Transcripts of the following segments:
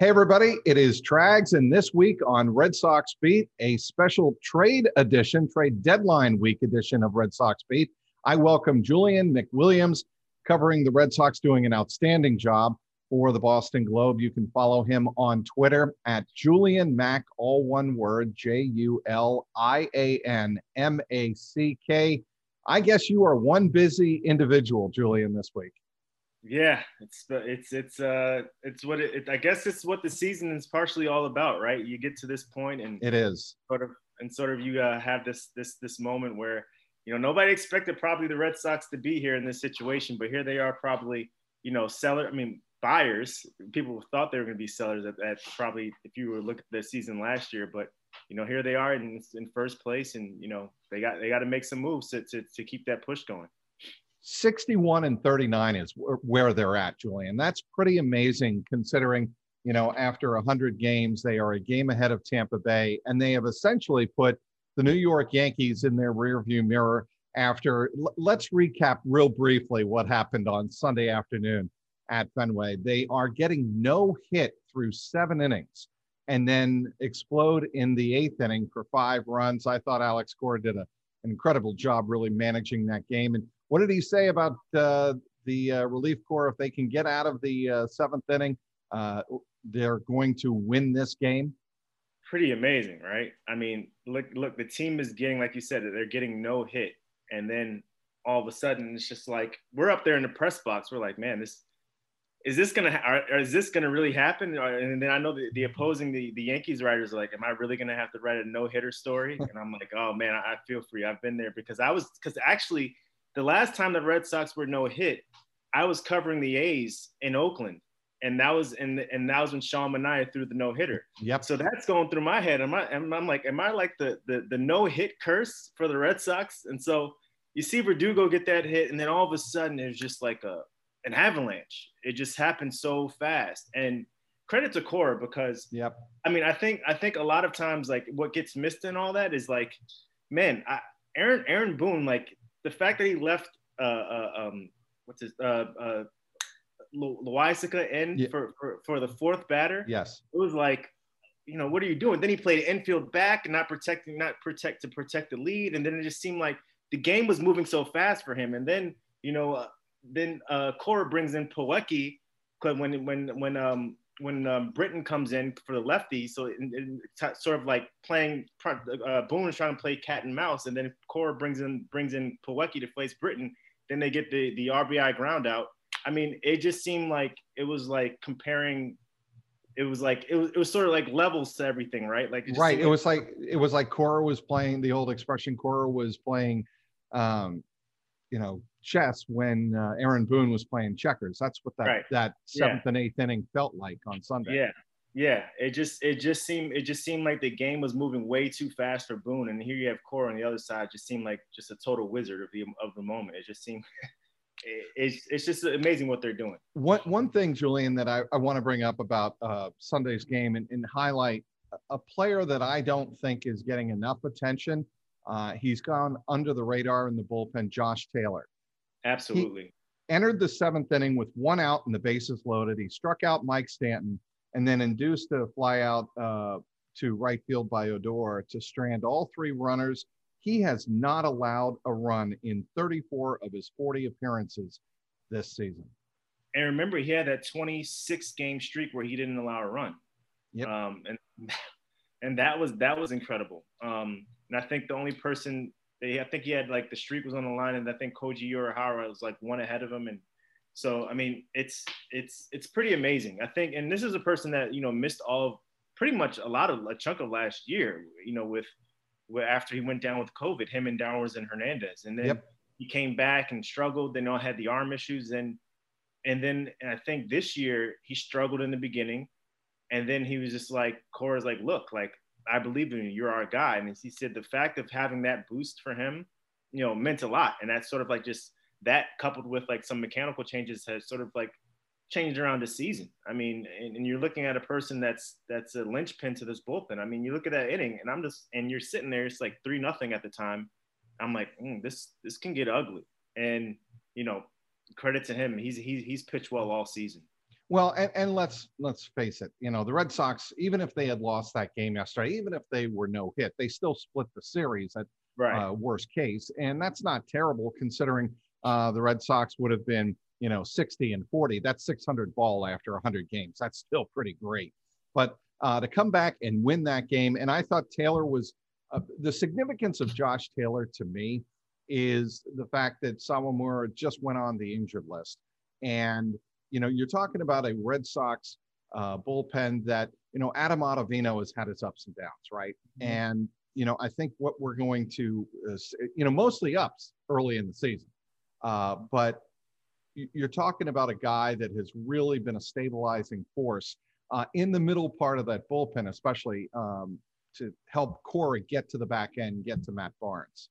Hey, everybody, it is Trags, and this week on Red Sox Beat, a special trade edition, trade deadline week edition of Red Sox Beat. I welcome Julian McWilliams, covering the Red Sox, doing an outstanding job for the Boston Globe. You can follow him on Twitter at Julian Mack, all one word, J U L I A N M A C K. I guess you are one busy individual, Julian, this week. Yeah, it's it's it's uh it's what it, it, I guess it's what the season is partially all about, right? You get to this point and it is sort of and sort of you uh, have this this this moment where you know nobody expected probably the Red Sox to be here in this situation, but here they are probably you know seller. I mean buyers. People thought they were going to be sellers at, at probably if you were look at the season last year, but you know here they are in, in first place, and you know they got they got to make some moves to, to to keep that push going. 61 and 39 is where they're at, Julian. That's pretty amazing considering, you know, after 100 games, they are a game ahead of Tampa Bay, and they have essentially put the New York Yankees in their rearview mirror after. Let's recap real briefly what happened on Sunday afternoon at Fenway. They are getting no hit through seven innings and then explode in the eighth inning for five runs. I thought Alex Cora did a, an incredible job really managing that game. And what did he say about uh, the uh, relief corps? If they can get out of the uh, seventh inning, uh, they're going to win this game. Pretty amazing, right? I mean, look, look, the team is getting, like you said, they're getting no hit, and then all of a sudden, it's just like we're up there in the press box. We're like, man, this is this gonna ha- is this gonna really happen? And then I know the, the opposing the, the Yankees writers are like, am I really gonna have to write a no hitter story? And I'm like, oh man, I feel free. I've been there because I was because actually the last time the Red Sox were no hit, I was covering the A's in Oakland. And that was in the, and that was when Sean Manaea threw the no hitter. Yep. So that's going through my head. Am I? Am, I'm like, am I like the the the no hit curse for the Red Sox? And so you see Verdugo get that hit, and then all of a sudden it's just like a an avalanche. It just happened so fast. And credit to Cora because yep. I mean, I think I think a lot of times like what gets missed in all that is like, man, I, Aaron Aaron Boone like the fact that he left uh, uh um what's his uh uh Loaisiga in yeah. for, for for the fourth batter. Yes, it was like, you know, what are you doing? Then he played infield back, not protecting, not protect to protect the lead, and then it just seemed like the game was moving so fast for him. And then you know, uh, then uh, Cora brings in Plawecki when when when um when um, Britton comes in for the lefty, so it, it, it's sort of like playing uh, Boone is trying to play cat and mouse, and then Cora brings in brings in Plawecki to face Britton. Then they get the the RBI ground out. I mean, it just seemed like it was like comparing. It was like it was, it was sort of like levels to everything, right? Like it right. It was like it was like Cora was playing the old expression. Cora was playing, um, you know, chess when uh, Aaron Boone was playing checkers. That's what that right. that seventh yeah. and eighth inning felt like on Sunday. Yeah, yeah. It just it just seemed it just seemed like the game was moving way too fast for Boone, and here you have Cora on the other side. Just seemed like just a total wizard of the of the moment. It just seemed. it's, it's just amazing what they're doing. One, one thing, Julian, that I, I want to bring up about uh, Sunday's game and, and highlight a player that I don't think is getting enough attention. Uh, he's gone under the radar in the bullpen, Josh Taylor. Absolutely. He entered the seventh inning with one out and the bases loaded. He struck out Mike Stanton and then induced a fly out uh, to right field by Odor to strand all three runners. He has not allowed a run in 34 of his 40 appearances this season. And remember, he had that 26 game streak where he didn't allow a run. Yep. Um, and and that was that was incredible. Um, and I think the only person they, I think he had like the streak was on the line, and I think Koji Uehara was like one ahead of him. And so, I mean, it's it's it's pretty amazing. I think, and this is a person that you know missed all of pretty much a lot of a chunk of last year. You know, with, with after he went down with COVID, him and Dowers and Hernandez, and then yep. he came back and struggled. Then all had the arm issues, and and then and I think this year he struggled in the beginning, And then he was just like, Cora's like, look, like I believe in you. You're our guy. And he said the fact of having that boost for him, you know, meant a lot. And that's sort of like just that coupled with like some mechanical changes has sort of like changed around the season. I mean, and, and, you're looking at a person that's that's a linchpin to this bullpen. I mean, you look at that inning, and I'm just and you're sitting there. It's like three nothing at the time. I'm like, mm, this this can get ugly. And you know, credit to him. He's he's he's pitched well all season. Well, and, and let's let's face it. You know, the Red Sox, even if they had lost that game yesterday, even if they were no hit, they still split the series at right. uh, worst case, and that's not terrible considering uh, the Red Sox would have been you know 60 and 40 that's 600 ball after 100 games that's still pretty great but uh, to come back and win that game and i thought taylor was uh, the significance of josh taylor to me is the fact that Sawamura just went on the injured list and you know you're talking about a red sox uh, bullpen that you know adam ottavino has had its ups and downs right mm-hmm. and you know i think what we're going to uh, you know mostly ups early in the season uh, but you're talking about a guy that has really been a stabilizing force uh, in the middle part of that bullpen, especially um, to help Cora get to the back end, get to Matt Barnes.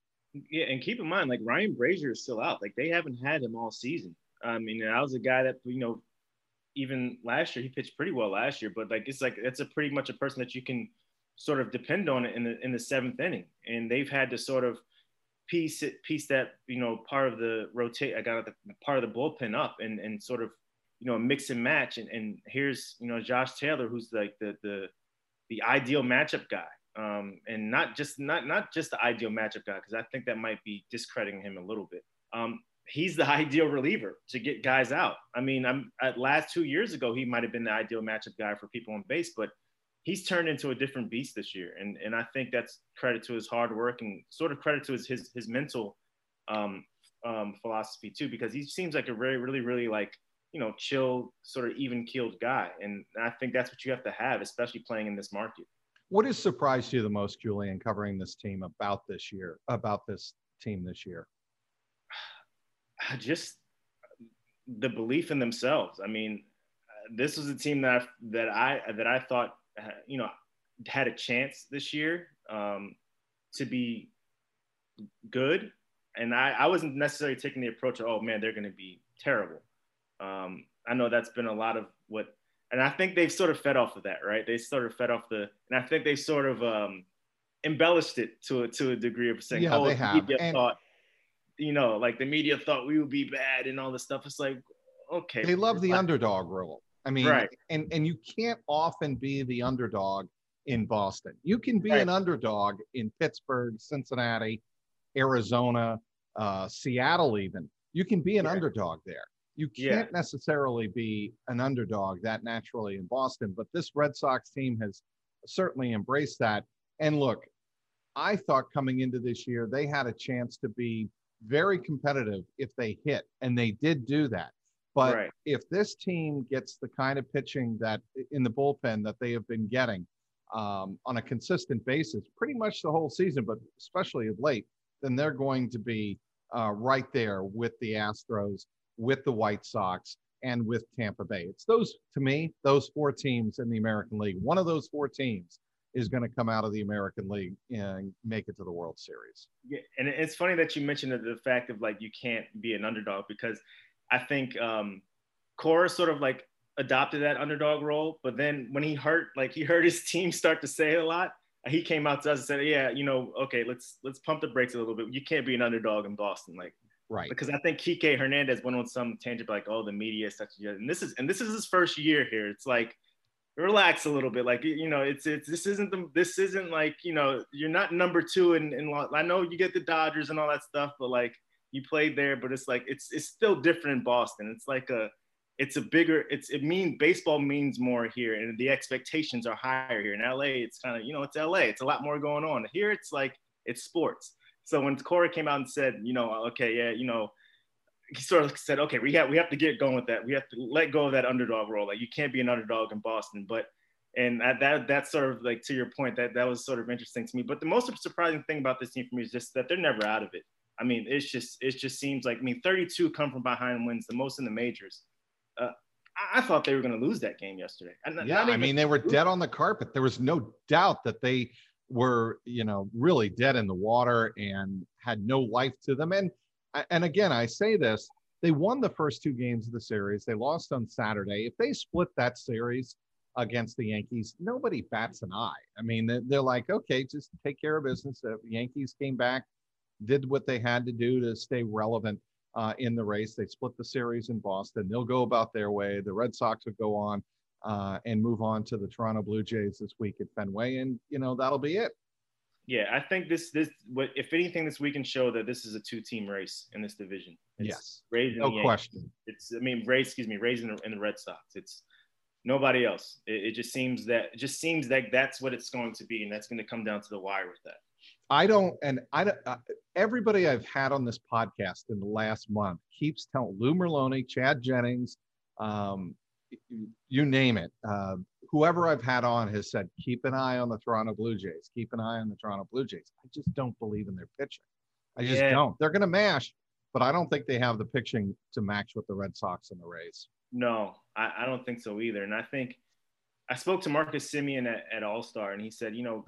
Yeah, and keep in mind, like Ryan Brasier is still out. Like they haven't had him all season. I mean, I was a guy that you know, even last year he pitched pretty well last year, but like it's like it's a pretty much a person that you can sort of depend on in the in the seventh inning, and they've had to sort of piece piece that you know part of the rotate. I got the part of the bullpen up and and sort of you know mix and match. And, and here's you know Josh Taylor, who's like the the the ideal matchup guy. Um, and not just not not just the ideal matchup guy because I think that might be discrediting him a little bit. Um, he's the ideal reliever to get guys out. I mean, I'm at last two years ago he might have been the ideal matchup guy for people on base, but he's turned into a different beast this year, and and I think that's credit to his hard work and sort of credit to his his, his mental um, um, philosophy too, because he seems like a very really really like you know chill, sort of even keeled guy, and I think that's what you have to have, especially playing in this market. What has surprised you the most, Julian, covering this team about this year, about this team this year? Just the belief in themselves. I mean, this was a team that I, that I that I thought you know, had a chance this year um, to be good. And I, I wasn't necessarily taking the approach of, oh man, they're going to be terrible. Um, I know that's been a lot of what, and I think they've sort of fed off of that, right? They sort of fed off the, and I think they sort of um, embellished it to a, to a degree of saying, yeah, oh, they have. and thought, you know, like the media thought we would be bad and all this stuff. It's like, okay. They love the like, underdog role. I mean, right. and and you can't often be the underdog in Boston. You can be right. an underdog in Pittsburgh, Cincinnati, Arizona, uh, Seattle, even. You can be an yeah. underdog there. You can't yeah. necessarily be an underdog that naturally in Boston, but this Red Sox team has certainly embraced that. And look, I thought coming into this year, they had a chance to be very competitive if they hit, and they did do that. But right. if this team gets the kind of pitching that in the bullpen that they have been getting um, on a consistent basis, pretty much the whole season, but especially of late, then they're going to be uh, right there with the Astros, with the White Sox, and with Tampa Bay. It's those, to me, those four teams in the American League. One of those four teams is going to come out of the American League and make it to the World Series. Yeah, and it's funny that you mentioned the fact of like you can't be an underdog because I think um, Cora sort of like adopted that underdog role, but then when he hurt, like he heard his team start to say it a lot. He came out to us and said, "Yeah, you know, okay, let's let's pump the brakes a little bit. You can't be an underdog in Boston, like right." Because I think Kike Hernandez went on some tangent like, "Oh, the media is such a," and this is and this is his first year here. It's like relax a little bit like you know it's it's this isn't the this isn't like you know you're not number two in in I know you get the Dodgers and all that stuff but like you played there, but it's like it's it's still different in Boston. It's like a it's a bigger it's it means baseball means more here and the expectations are higher here. In LA it's kind of you know it's LA it's a lot more going on. Here it's like it's sports. So when Cora came out and said you know okay yeah you know he sort of said okay we have we have to get going with that we have to let go of that underdog role like you can't be an underdog in Boston but and that that's sort of like to your point that that was sort of interesting to me but the most surprising thing about this team for me is just that they're never out of it I mean, it's just it just seems like I mean, 32 come from behind wins, the most in the majors. Uh, I thought they were going to lose that game yesterday. yeah, I mean they were dead on the carpet. There was no doubt that they were, you know, really dead in the water and had no life to them. And and again, I say this: they won the first two games of the series. They lost on Saturday. If they split that series against the Yankees, nobody bats an eye. I mean, they're like, okay, just take care of business. The Yankees came back, did what they had to do to stay relevant uh, in the race. They split the series in Boston. They'll go about their way. The Red Sox will go on uh, and move on to the Toronto Blue Jays this week at Fenway, and you know that'll be it. Yeah, I think this this what if anything this week can show that this is a two team race in this division. It's yes, Rays no question. It's I mean Rays, excuse me, Rays and the, and the Red Sox. It's nobody else. It, it, just seems that it just seems that that's what it's going to be, and that's going to come down to the wire with that. I don't, and I don't. Uh, everybody I've had on this podcast in the last month keeps telling Lou Merloni, Chad Jennings, um, you name it. Uh, whoever I've had on has said, keep an eye on the Toronto Blue Jays. Keep an eye on the Toronto Blue Jays. I just don't believe in their pitching. I just yeah. don't. They're going to mash, but I don't think they have the pitching to match with the Red Sox and the Rays. No, I, I don't think so either. And I think I spoke to Marcus Semien at, at All Star, and he said, you know,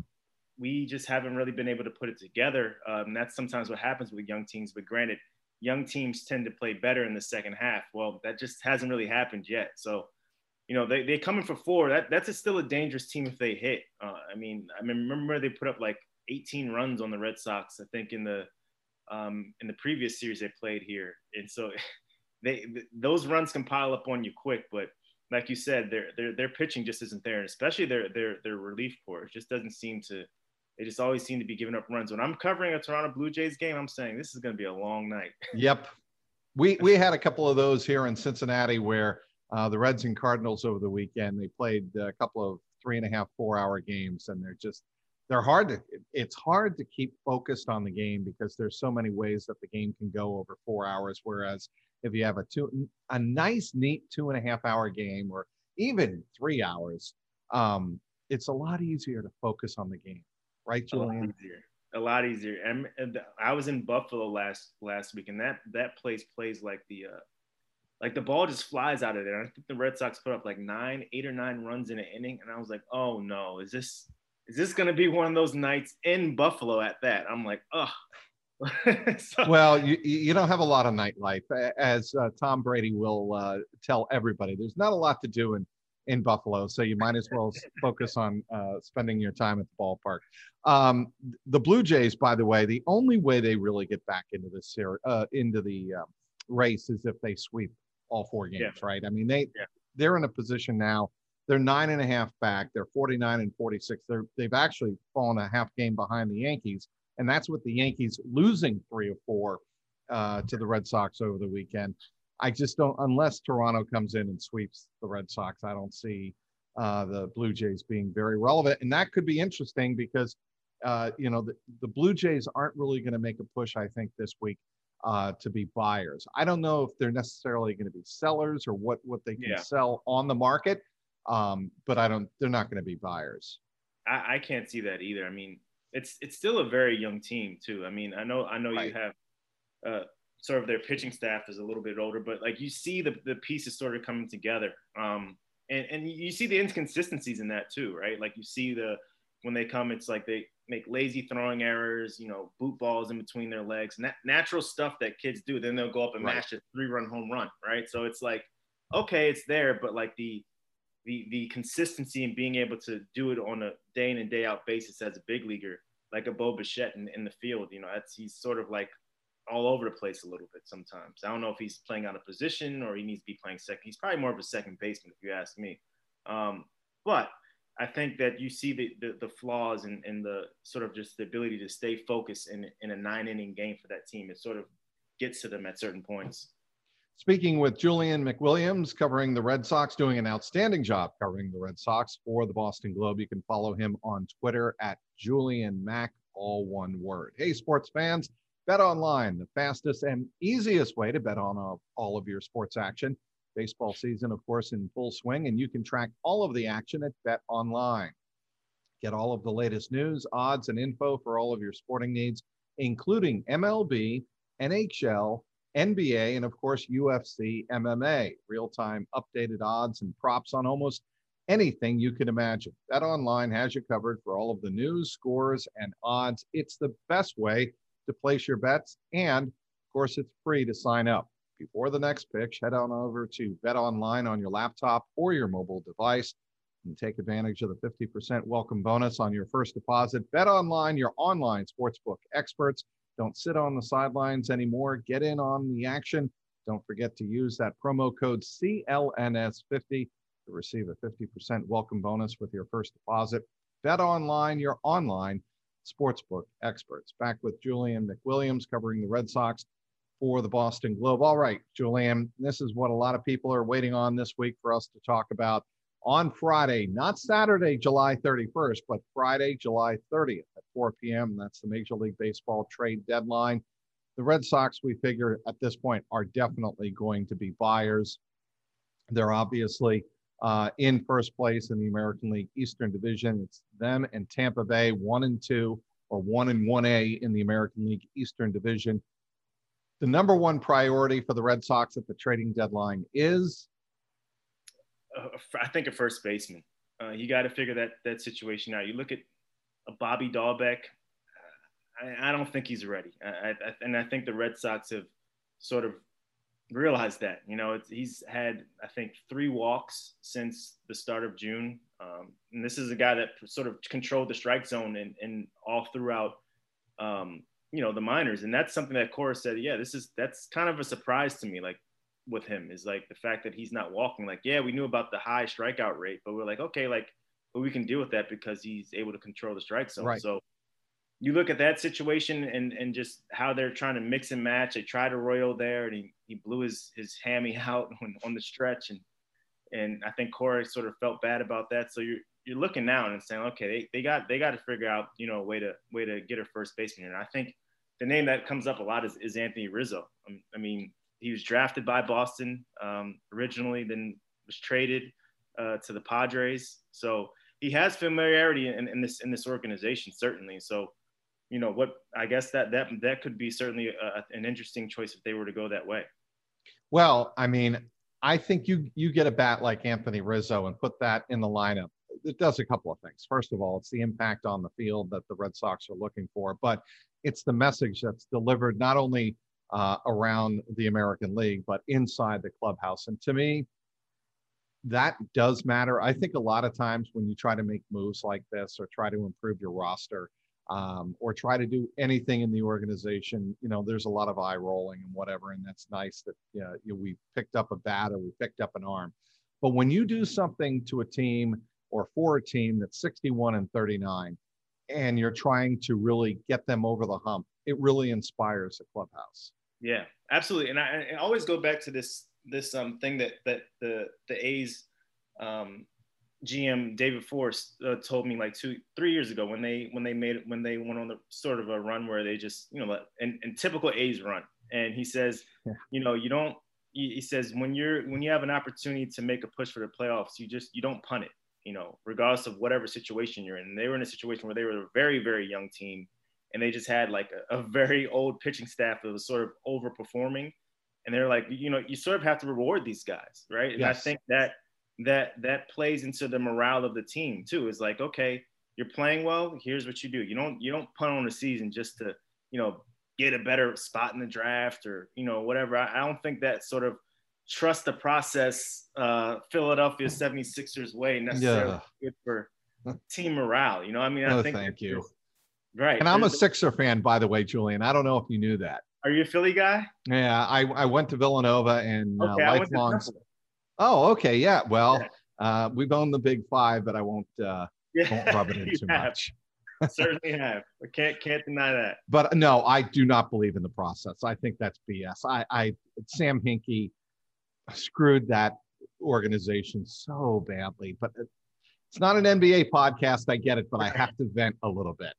we just haven't really been able to put it together. Um, that's sometimes what happens with young teams. But granted, young teams tend to play better in the second half. Well, that just hasn't really happened yet. So, you know, they, they're coming for four. That, that's a still a dangerous team if they hit. Uh, I mean, I remember they put up like 18 runs on the Red Sox, I think, in the um, in the previous series they played here. And so they those runs can pile up on you quick. But like you said, their their their pitching just isn't there, and especially their their their relief corps just doesn't seem to they just always seem to be giving up runs. When I'm covering a Toronto Blue Jays game, I'm saying this is going to be a long night. yep. We, we had a couple of those here in Cincinnati where uh, the Reds and Cardinals over the weekend, they played a couple of three and a half, four hour games, and they're just, they're hard to, it's hard to keep focused on the game because there's so many ways that the game can go over four hours. Whereas if you have a two, a nice, neat two and a half hour game or even three hours, um, it's a lot easier to focus on the game right, Julian? A lot easier. A lot easier. I was in Buffalo last last week, and that that place plays like the uh, like the ball just flies out of there. I think the Red Sox put up like nine, eight or nine runs in an inning, and I was like, oh no, is this is this to be one of those nights in Buffalo at that? I'm like, oh. so, well, you, you don't have a lot of nightlife, as uh, Tom Brady will uh, tell everybody. There's not a lot to do in in Buffalo, so you might as well focus on uh, spending your time at the ballpark. Um, the Blue Jays, by the way, the only way they really get back into this series, uh, into the uh, race, is if they sweep all four games, yeah. right? I mean, they yeah. they're in a position now. They're nine and a half back. They're 49 and 46. They're they've actually fallen a half game behind the Yankees, and that's with the Yankees losing three or four uh, to the Red Sox over the weekend. I just don't, unless Toronto comes in and sweeps the Red Sox, I don't see uh, the Blue Jays being very relevant. And that could be interesting because, uh, you know, the, the Blue Jays aren't really going to make a push, I think, this week uh, to be buyers. I don't know if they're necessarily going to be sellers or what, what they can yeah. sell on the market, um, but I don't, they're not going to be buyers. I, I, can't see that either. I mean, it's, it's still a very young team too. I mean, I know, I know right. you have, uh, sort of their pitching staff is a little bit older, but like you see the, the pieces sort of coming together. Um, and, and you see the inconsistencies in that too, right? Like you see the, when they come, it's like they make lazy throwing errors, you know, boot balls in between their legs, nat- natural stuff that kids do. Then they'll go up and right. mash a three run home run, right? So it's like, okay, it's there, but like the, the, the consistency and being able to do it on a day in and day out basis as a big leaguer, like a Bo Bichette in, in the field, you know, that's, he's sort of like all over the place a little bit sometimes. I don't know if he's playing out of position or he needs to be playing second. He's probably more of a second baseman, if you ask me. Um, but I think that you see the, the, the flaws and, and the sort of just the ability to stay focused in, in a nine inning game for that team. It sort of gets to them at certain points. Speaking with Julian McWilliams, covering the Red Sox, doing an outstanding job covering the Red Sox for the Boston Globe. You can follow him on Twitter at Julian Mack, all one word. Hey, sports fans. Bet Online, the fastest and easiest way to bet on all of your sports action. Baseball season, of course, in full swing, and you can track all of the action at Bet Online. Get all of the latest news, odds, and info for all of your sporting needs, including MLB, NHL, NBA, and of course, UFC, MMA, real time updated odds and props on almost anything you can imagine. Bet Online has you covered for all of the news, scores, and odds. It's the best way to place your bets. And of course, it's free to sign up. Before the next pitch, head on over to Bet Online on your laptop or your mobile device and take advantage of the 50% welcome bonus on your first deposit. Bet Online, your online sportsbook experts. Don't sit on the sidelines anymore. Get in on the action. Don't forget to use that promo code CLNS50 to receive a 50% welcome bonus with your first deposit. Bet online, your online sportsbook experts. Back with Julian McWilliams covering the Red Sox for the Boston Globe. All right, Julian, this is what a lot of people are waiting on this week for us to talk about on Friday, not Saturday, July 31st, but Friday, July 30th at 4 p.m. That's the Major League Baseball trade deadline. The Red Sox, we figure at this point, are definitely going to be buyers. They're obviously uh, in first place in the American League Eastern Division. It's them and Tampa Bay, one and two, or one and 1A in the American League Eastern Division. The number one priority for the Red Sox at the trading deadline is I think a first baseman. Uh, you got to figure that that situation out. You look at a Bobby Dalbec. I, I don't think he's ready, I, I, and I think the Red Sox have sort of realized that. You know, he's had I think three walks since the start of June, um, and this is a guy that sort of controlled the strike zone and, and all throughout. Um, you know the minors, and that's something that Cora said. Yeah, this is that's kind of a surprise to me. Like with him is like the fact that he's not walking. Like, yeah, we knew about the high strikeout rate, but we're like, okay, like, but we can deal with that because he's able to control the strike zone. Right. So you look at that situation and and just how they're trying to mix and match. They tried a royal there, and he, he blew his his hammy out on, on the stretch, and and I think Cora sort of felt bad about that. So you're you're looking now and saying, okay, they, they got they got to figure out you know a way to way to get a first baseman. And I think the name that comes up a lot is, is Anthony Rizzo. Um, I mean, he was drafted by Boston um, originally, then was traded uh, to the Padres. So he has familiarity in, in, this in this organization certainly. So you know what I guess that that that could be certainly a, an interesting choice if they were to go that way. Well, I mean, I think you you get a bat like Anthony Rizzo and put that in the lineup. It does a couple of things. First of all, it's the impact on the field that the Red Sox are looking for, but it's the message that's delivered not only uh, around the American League, but inside the clubhouse. And to me, that does matter. I think a lot of times when you try to make moves like this or try to improve your roster um, or try to do anything in the organization, you know, there's a lot of eye rolling and whatever. And that's nice that you know, we picked up a bat or we picked up an arm. But when you do something to a team or for a team that's 61 and 39, and you're trying to really get them over the hump, it really inspires the clubhouse. Yeah, absolutely. And I, I, always go back to this this um thing that that the the A's um, GM David Forst uh, told me like two three years ago when they when they made when they went on the sort of a run where they just you know and, and typical A's run and he says yeah. you know you don't he says when you're when you have an opportunity to make a push for the playoffs you just you don't punt it you know regardless of whatever situation you're in and they were in a situation where they were a very very young team and they just had like a, a very old pitching staff that was sort of overperforming. And they're like, you know, you sort of have to reward these guys, right? And yes. I think that that that plays into the morale of the team too. Is like, okay, you're playing well. Here's what you do. You don't you don't punt on the season just to you know get a better spot in the draft or you know whatever. I, I don't think that sort of trust the process uh, Philadelphia 76ers way necessarily yeah. good for team morale. You know, I mean, I think thank you. Right. And I'm a Sixer fan, by the way, Julian. I don't know if you knew that. Are you a Philly guy? Yeah, I, I went to Villanova and uh, okay, uh, lifelong. Oh, okay. Yeah. Well, yeah. Uh, we've owned the Big Five, but I won't uh, yeah, won't rub it in too have. much. Certainly have. I can't can't deny that. But no, I do not believe in the process. I think that's BS. I, I Sam Hinkie screwed that organization so badly. But it's not an NBA podcast. I get it, but I have to vent a little bit.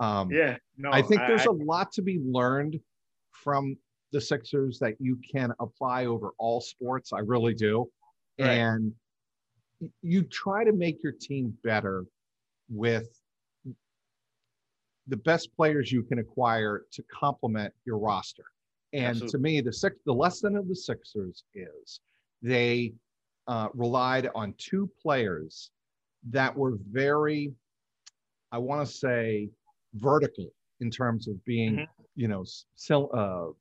Um, yeah, no, I think there's I, a lot to be learned from the Sixers that you can apply over all sports. I really do. Right. And you try to make your team better with the best players you can acquire to complement your roster. And Absolutely. to me, the six, the lesson of the Sixers is they uh, relied on two players that were very, I want to say, vertical in terms of being, Mhm. you know, sil- uh,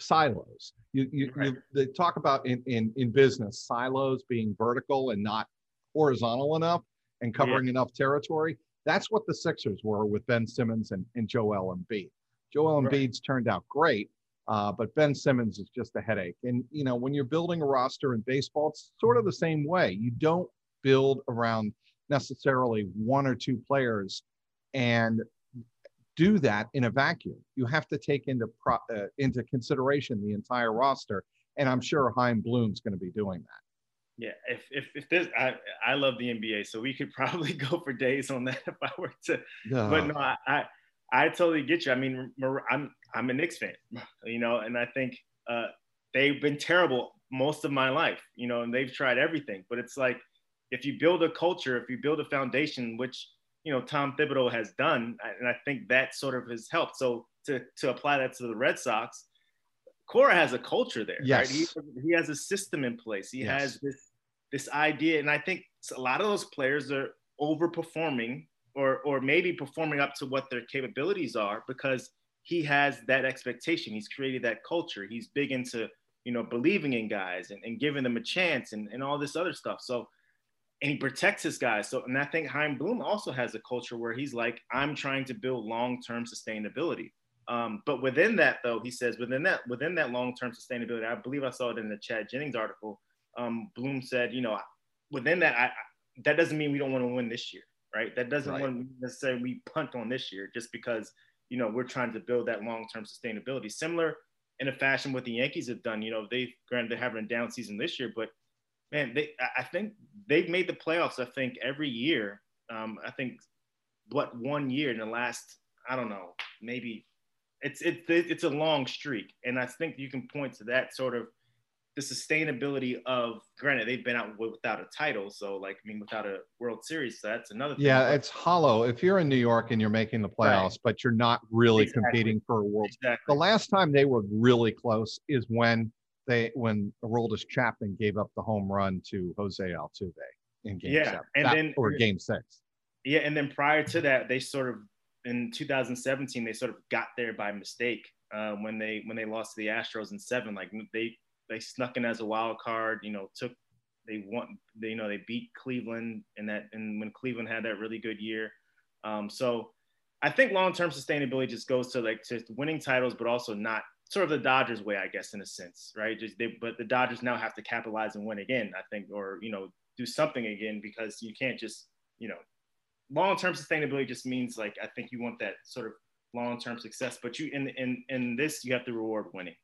silos. You, you, Right. you they talk about in, in in business silos being vertical and not horizontal enough and covering enough territory. That's what the Sixers were with Ben Simmons and, and Joel Embiid. Joel Right. Embiid's turned out great, uh, but Ben Simmons is just a headache. And you know, when you're building a roster in baseball, it's sort of the same way. You don't build around necessarily one or two players and do that in a vacuum. You have to take into pro, uh, into consideration the entire roster, and I'm sure Chaim Bloom's going to be doing that. Yeah, if if if this, I I love the NBA, so we could probably go for days on that if I were to. But no, I, I I totally get you. I mean, I'm I'm a Knicks fan, you know, and I think uh, they've been terrible most of my life, you know, and they've tried everything. But it's like if you build a culture, if you build a foundation, which you know Tom Thibodeau has done, and I think that sort of has helped. So to to apply that to the Red Sox, Cora has a culture there, Yes. right? He, he has a system in place. He Yes. has this this idea, and I think a lot of those players are overperforming, or or maybe performing up to what their capabilities are because he has that expectation. He's created that culture. He's big into you know believing in guys and, and giving them a chance and, and all this other stuff. So and he protects his guys. So and I think Chaim Bloom also has a culture where he's like, I'm trying to build long-term sustainability. Um, but within that, though, he says within that within that long-term sustainability, I believe I saw it in the Chad Jennings article. Um, Bloom said, you know, within that, I, I, that doesn't mean we don't want to win this year, right? That doesn't Right. necessarily we punt on this year just because you know we're trying to build that long-term sustainability. Similar in a fashion what the Yankees have done. You know, they granted they're having a down season this year, but man, they I- I think they've made the playoffs. I think every year. Um, I think what one year in the last I don't know maybe it's it's it's a long streak, and I think you can point to that sort of the sustainability of. Granted, they've been out without a title, so like I mean without a World Series, so that's another. Thing. Yeah, it's hollow if you're in New York and you're making the playoffs, but you're not really Exactly. competing for a world. exactly. The last time they were really close is when they when Aroldis Chapman gave up the home run to Jose Altuve in Game Yeah, Seven, and That- then- or Game Six. Yeah, and then prior to that, they sort of in 2017 they sort of got there by mistake uh, when they when they lost to the Astros in seven. Like they they snuck in as a wild card. You know, took they won. They, you know, they beat Cleveland in that and when Cleveland had that really good year. Um, so I think long term sustainability just goes to like to winning titles, but also not sort of the Dodgers way, I guess, in a sense, right? Just they, but the Dodgers now have to capitalize and win again, I think, or you know, do something again because you can't just you know long-term sustainability just means like I think you want that sort of long-term success, but you in in in this you have to reward winning.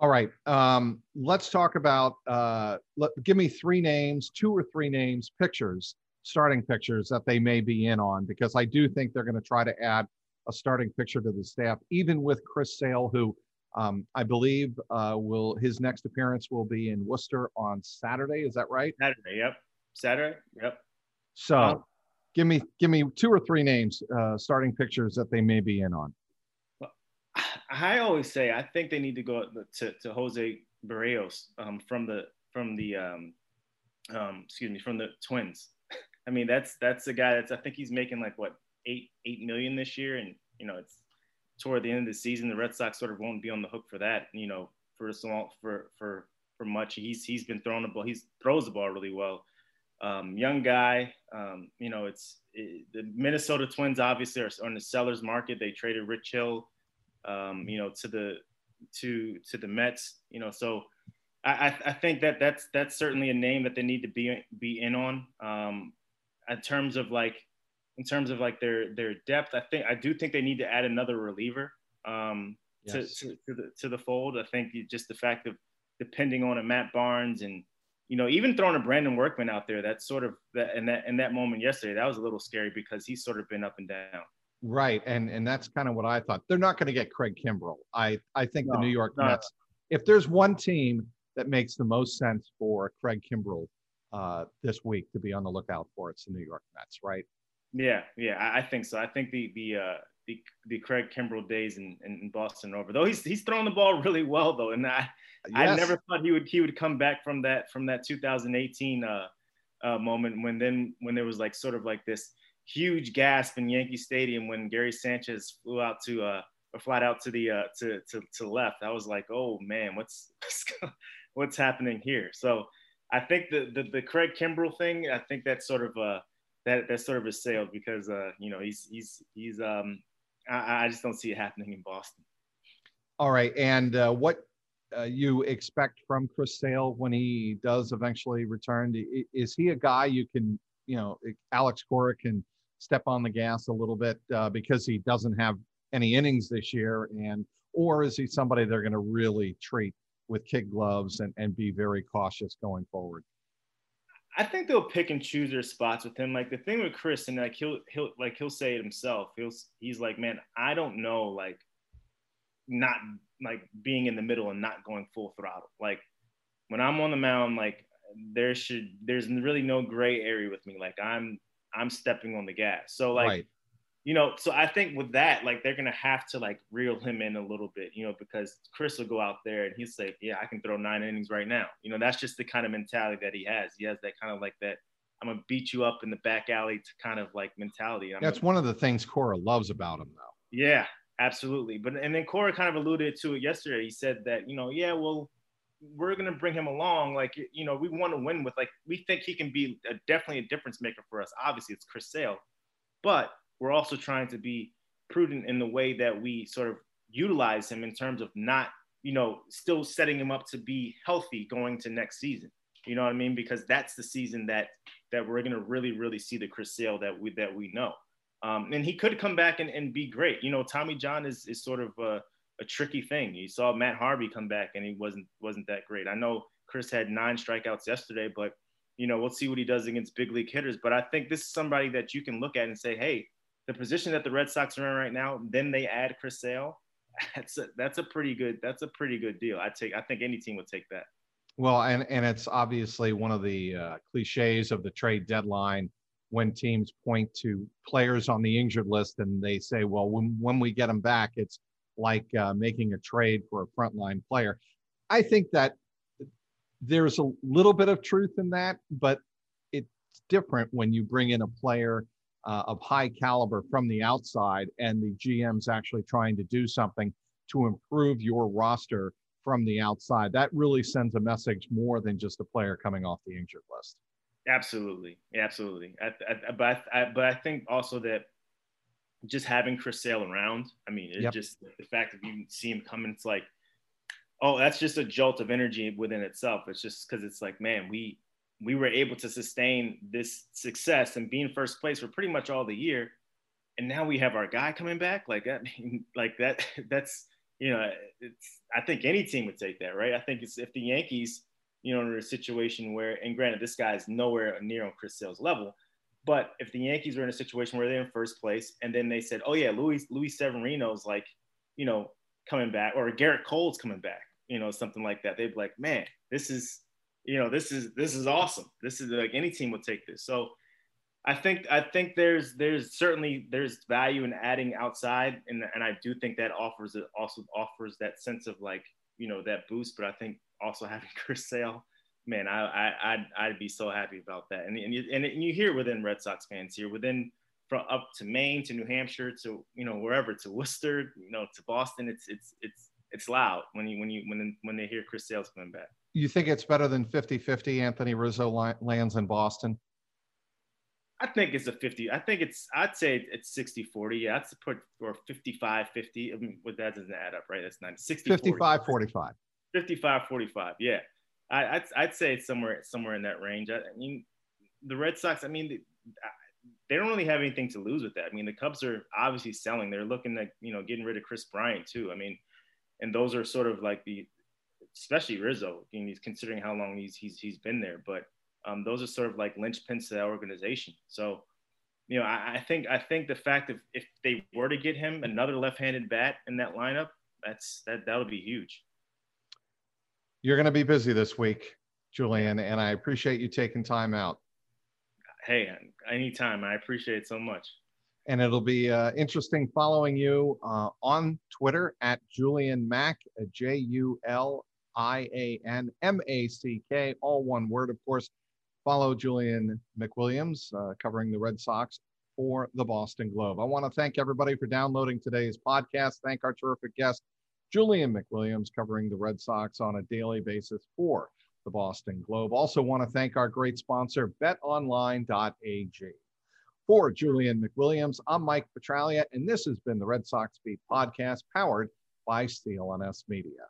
All right. Um, let's talk about. Uh, let, give me three names, two or three names, pictures, starting pictures that they may be in on, because I do think they're going to try to add a starting picture to the staff, even with Chris Sale, who um, I believe uh, will his next appearance will be in Worcester on Saturday. Is that right? Saturday, yep. Saturday, yep. So, Um, give me give me two or three names, uh, starting pictures that they may be in on. I always say I think they need to go to, to Jose Berrios um, from the from the um, um, excuse me from the Twins. I mean that's that's the guy that's I think he's making like what eight eight million this year, and you know it's toward the end of the season the Red Sox sort of won't be on the hook for that. You know for long, for for for much he's he's been throwing the ball he throws the ball really well. Um, young guy, um, you know it's it, the Minnesota Twins obviously are on the sellers market. They traded Rich Hill um, you know, to the to to the Mets, you know. So I, I, think that that's that's certainly a name that they need to be be in on. Um, in terms of like in terms of like their their depth, I think I do think they need to add another reliever um, Yes. to, to, to the to the fold. I think just the fact of depending on a Matt Barnes and you know even throwing a Brandon Workman out there, that's sort of that in that in that moment yesterday, that was a little scary because he's sort of been up and down. Right, and and that's kind of what I thought. They're not going to get Craig Kimbrel. I I think the New York no. Mets. If there's one team that makes the most sense for Craig Kimbrel uh, this week to be on the lookout for, it's the New York Mets, right? Yeah, yeah, I, I think so. I think the the uh, the the Craig Kimbrel days in, in Boston over. Though he's he's thrown the ball really well though, and I yes. I never thought he would he would come back from that from that 2018 uh, uh, moment when then when there was like sort of like this huge gasp in Yankee Stadium when Gary Sanchez flew out to uh or flat out to the uh to to to left. I was like, oh man, what's what's happening here? So I think the the, the Craig Kimbrel thing, I think that's sort of uh that that sort of is sailed because uh you know he's he's he's um I, I just don't see it happening in Boston. All right, and uh, what uh, you expect from Chris Sale when he does eventually return? Is he a guy you can, you know, Alex Cora can step on the gas a little bit uh, because he doesn't have any innings this year, and or is he somebody they're going to really treat with kid gloves and, and be very cautious going forward? I think they'll pick and choose their spots with him. Like the thing with Chris, and like he'll he'll like he'll say it himself. He'll he's like, man, I don't know, like not like being in the middle and not going full throttle. Like when I'm on the mound, like there should there's really no gray area with me. Like I'm I'm stepping on the gas. So like right you know, so I think with that, like they're gonna have to like reel him in a little bit, you know, because Chris will go out there and he'll say, "Yeah, I can throw nine innings right now." You know, that's just the kind of mentality that he has. He has that kind of like that. I'm gonna beat you up in the back alley to kind of like mentality. I'm that's gonna, one of the things Cora loves about him, though. Yeah, absolutely. But and then Cora kind of alluded to it yesterday. He said that you know, yeah, well, we're gonna bring him along. Like you know, we want to win with like we think he can be a, definitely a difference maker for us. Obviously, it's Chris Sale, but we're also trying to be prudent in the way that we sort of utilize him in terms of not, you know, still setting him up to be healthy going to next season. You know what I mean? Because that's the season that that we're gonna really, really see the Chris Sale that we that we know. Um, and he could come back and, and be great. You know, Tommy John is is sort of a, a tricky thing. You saw Matt Harvey come back and he wasn't wasn't that great. I know Chris had nine strikeouts yesterday, but you know, we'll see what he does against big league hitters. But I think this is somebody that you can look at and say, hey, the position that the Red Sox are in right now, then they add Chris Sale. That's a, that's a pretty good that's a pretty good deal. I take I think any team would take that. Well, and and it's obviously one of the uh, cliches of the trade deadline when teams point to players on the injured list and they say, well, when when we get them back, it's like uh, making a trade for a frontline player. I think that there's a little bit of truth in that, but it's different when you bring in a player uh, of high caliber from the outside, and the GM's actually trying to do something to improve your roster from the outside. That really sends a message more than just a player coming off the injured list. Absolutely, absolutely. I, I, but I, but I think also that just having Chris Sale around, I mean, it's yep. just the fact that you see him coming, it's like, oh, that's just a jolt of energy within itself. It's just because it's like, man, we we were able to sustain this success and be in first place for pretty much all the year. And now we have our guy coming back. Like that, like that, that's, you know, it's, I think any team would take that, right? I think it's if the Yankees, you know, in a situation where, and granted, this guy is nowhere near on Chris Sale's level, but if the Yankees were in a situation where they're in first place and then they said, oh yeah, Luis, Luis Severino's like, you know, coming back or Gerrit Cole's coming back, you know, something like that. They'd be like, man, this is, you know, this is this is awesome. This is like any team would take this. So I think I think there's there's certainly there's value in adding outside, and and I do think that offers it also offers that sense of like you know that boost. But I think also having Chris Sale, man, I I I'd, I'd be so happy about that. And and you, and you hear within Red Sox fans here within from up to Maine to New Hampshire to you know wherever to Worcester, you know to Boston, it's it's it's it's loud when you when you when when they hear Chris Sale's coming back you think it's better than 50-50 Anthony Rizzo lands in Boston? I think it's a 50. I think it's, I'd say it's 60 40. Yeah, that's put or 55 50. I mean, what that doesn't add up, right? That's not 60 55 45. 55 45. Yeah. I, I'd, I'd say it's somewhere, somewhere in that range. I, I mean, the Red Sox, I mean, they don't really have anything to lose with that. I mean, the Cubs are obviously selling. They're looking at, you know, getting rid of Kris Bryant too. I mean, and those are sort of like the, especially Rizzo, and he's considering how long he's he's he's been there. But um, those are sort of like linchpins to that organization. So, you know, I, I, think I think the fact of if they were to get him another left-handed bat in that lineup, that's that that'll be huge. You're going to be busy this week, Julian, and I appreciate you taking time out. Hey, anytime. I appreciate it so much. and it'll be uh, interesting following you uh, on Twitter at Julian Mack, J U L I A N M A C K, all one word, of course. Follow Julian McWilliams uh, covering the Red Sox for the Boston Globe. I want to thank everybody for downloading today's podcast. Thank our terrific guest, Julian McWilliams, covering the Red Sox on a daily basis for the Boston Globe. Also, want to thank our great sponsor, betonline.ag. For Julian McWilliams, I'm Mike Petraglia, and this has been the Red Sox Beat podcast powered by CLNS Media.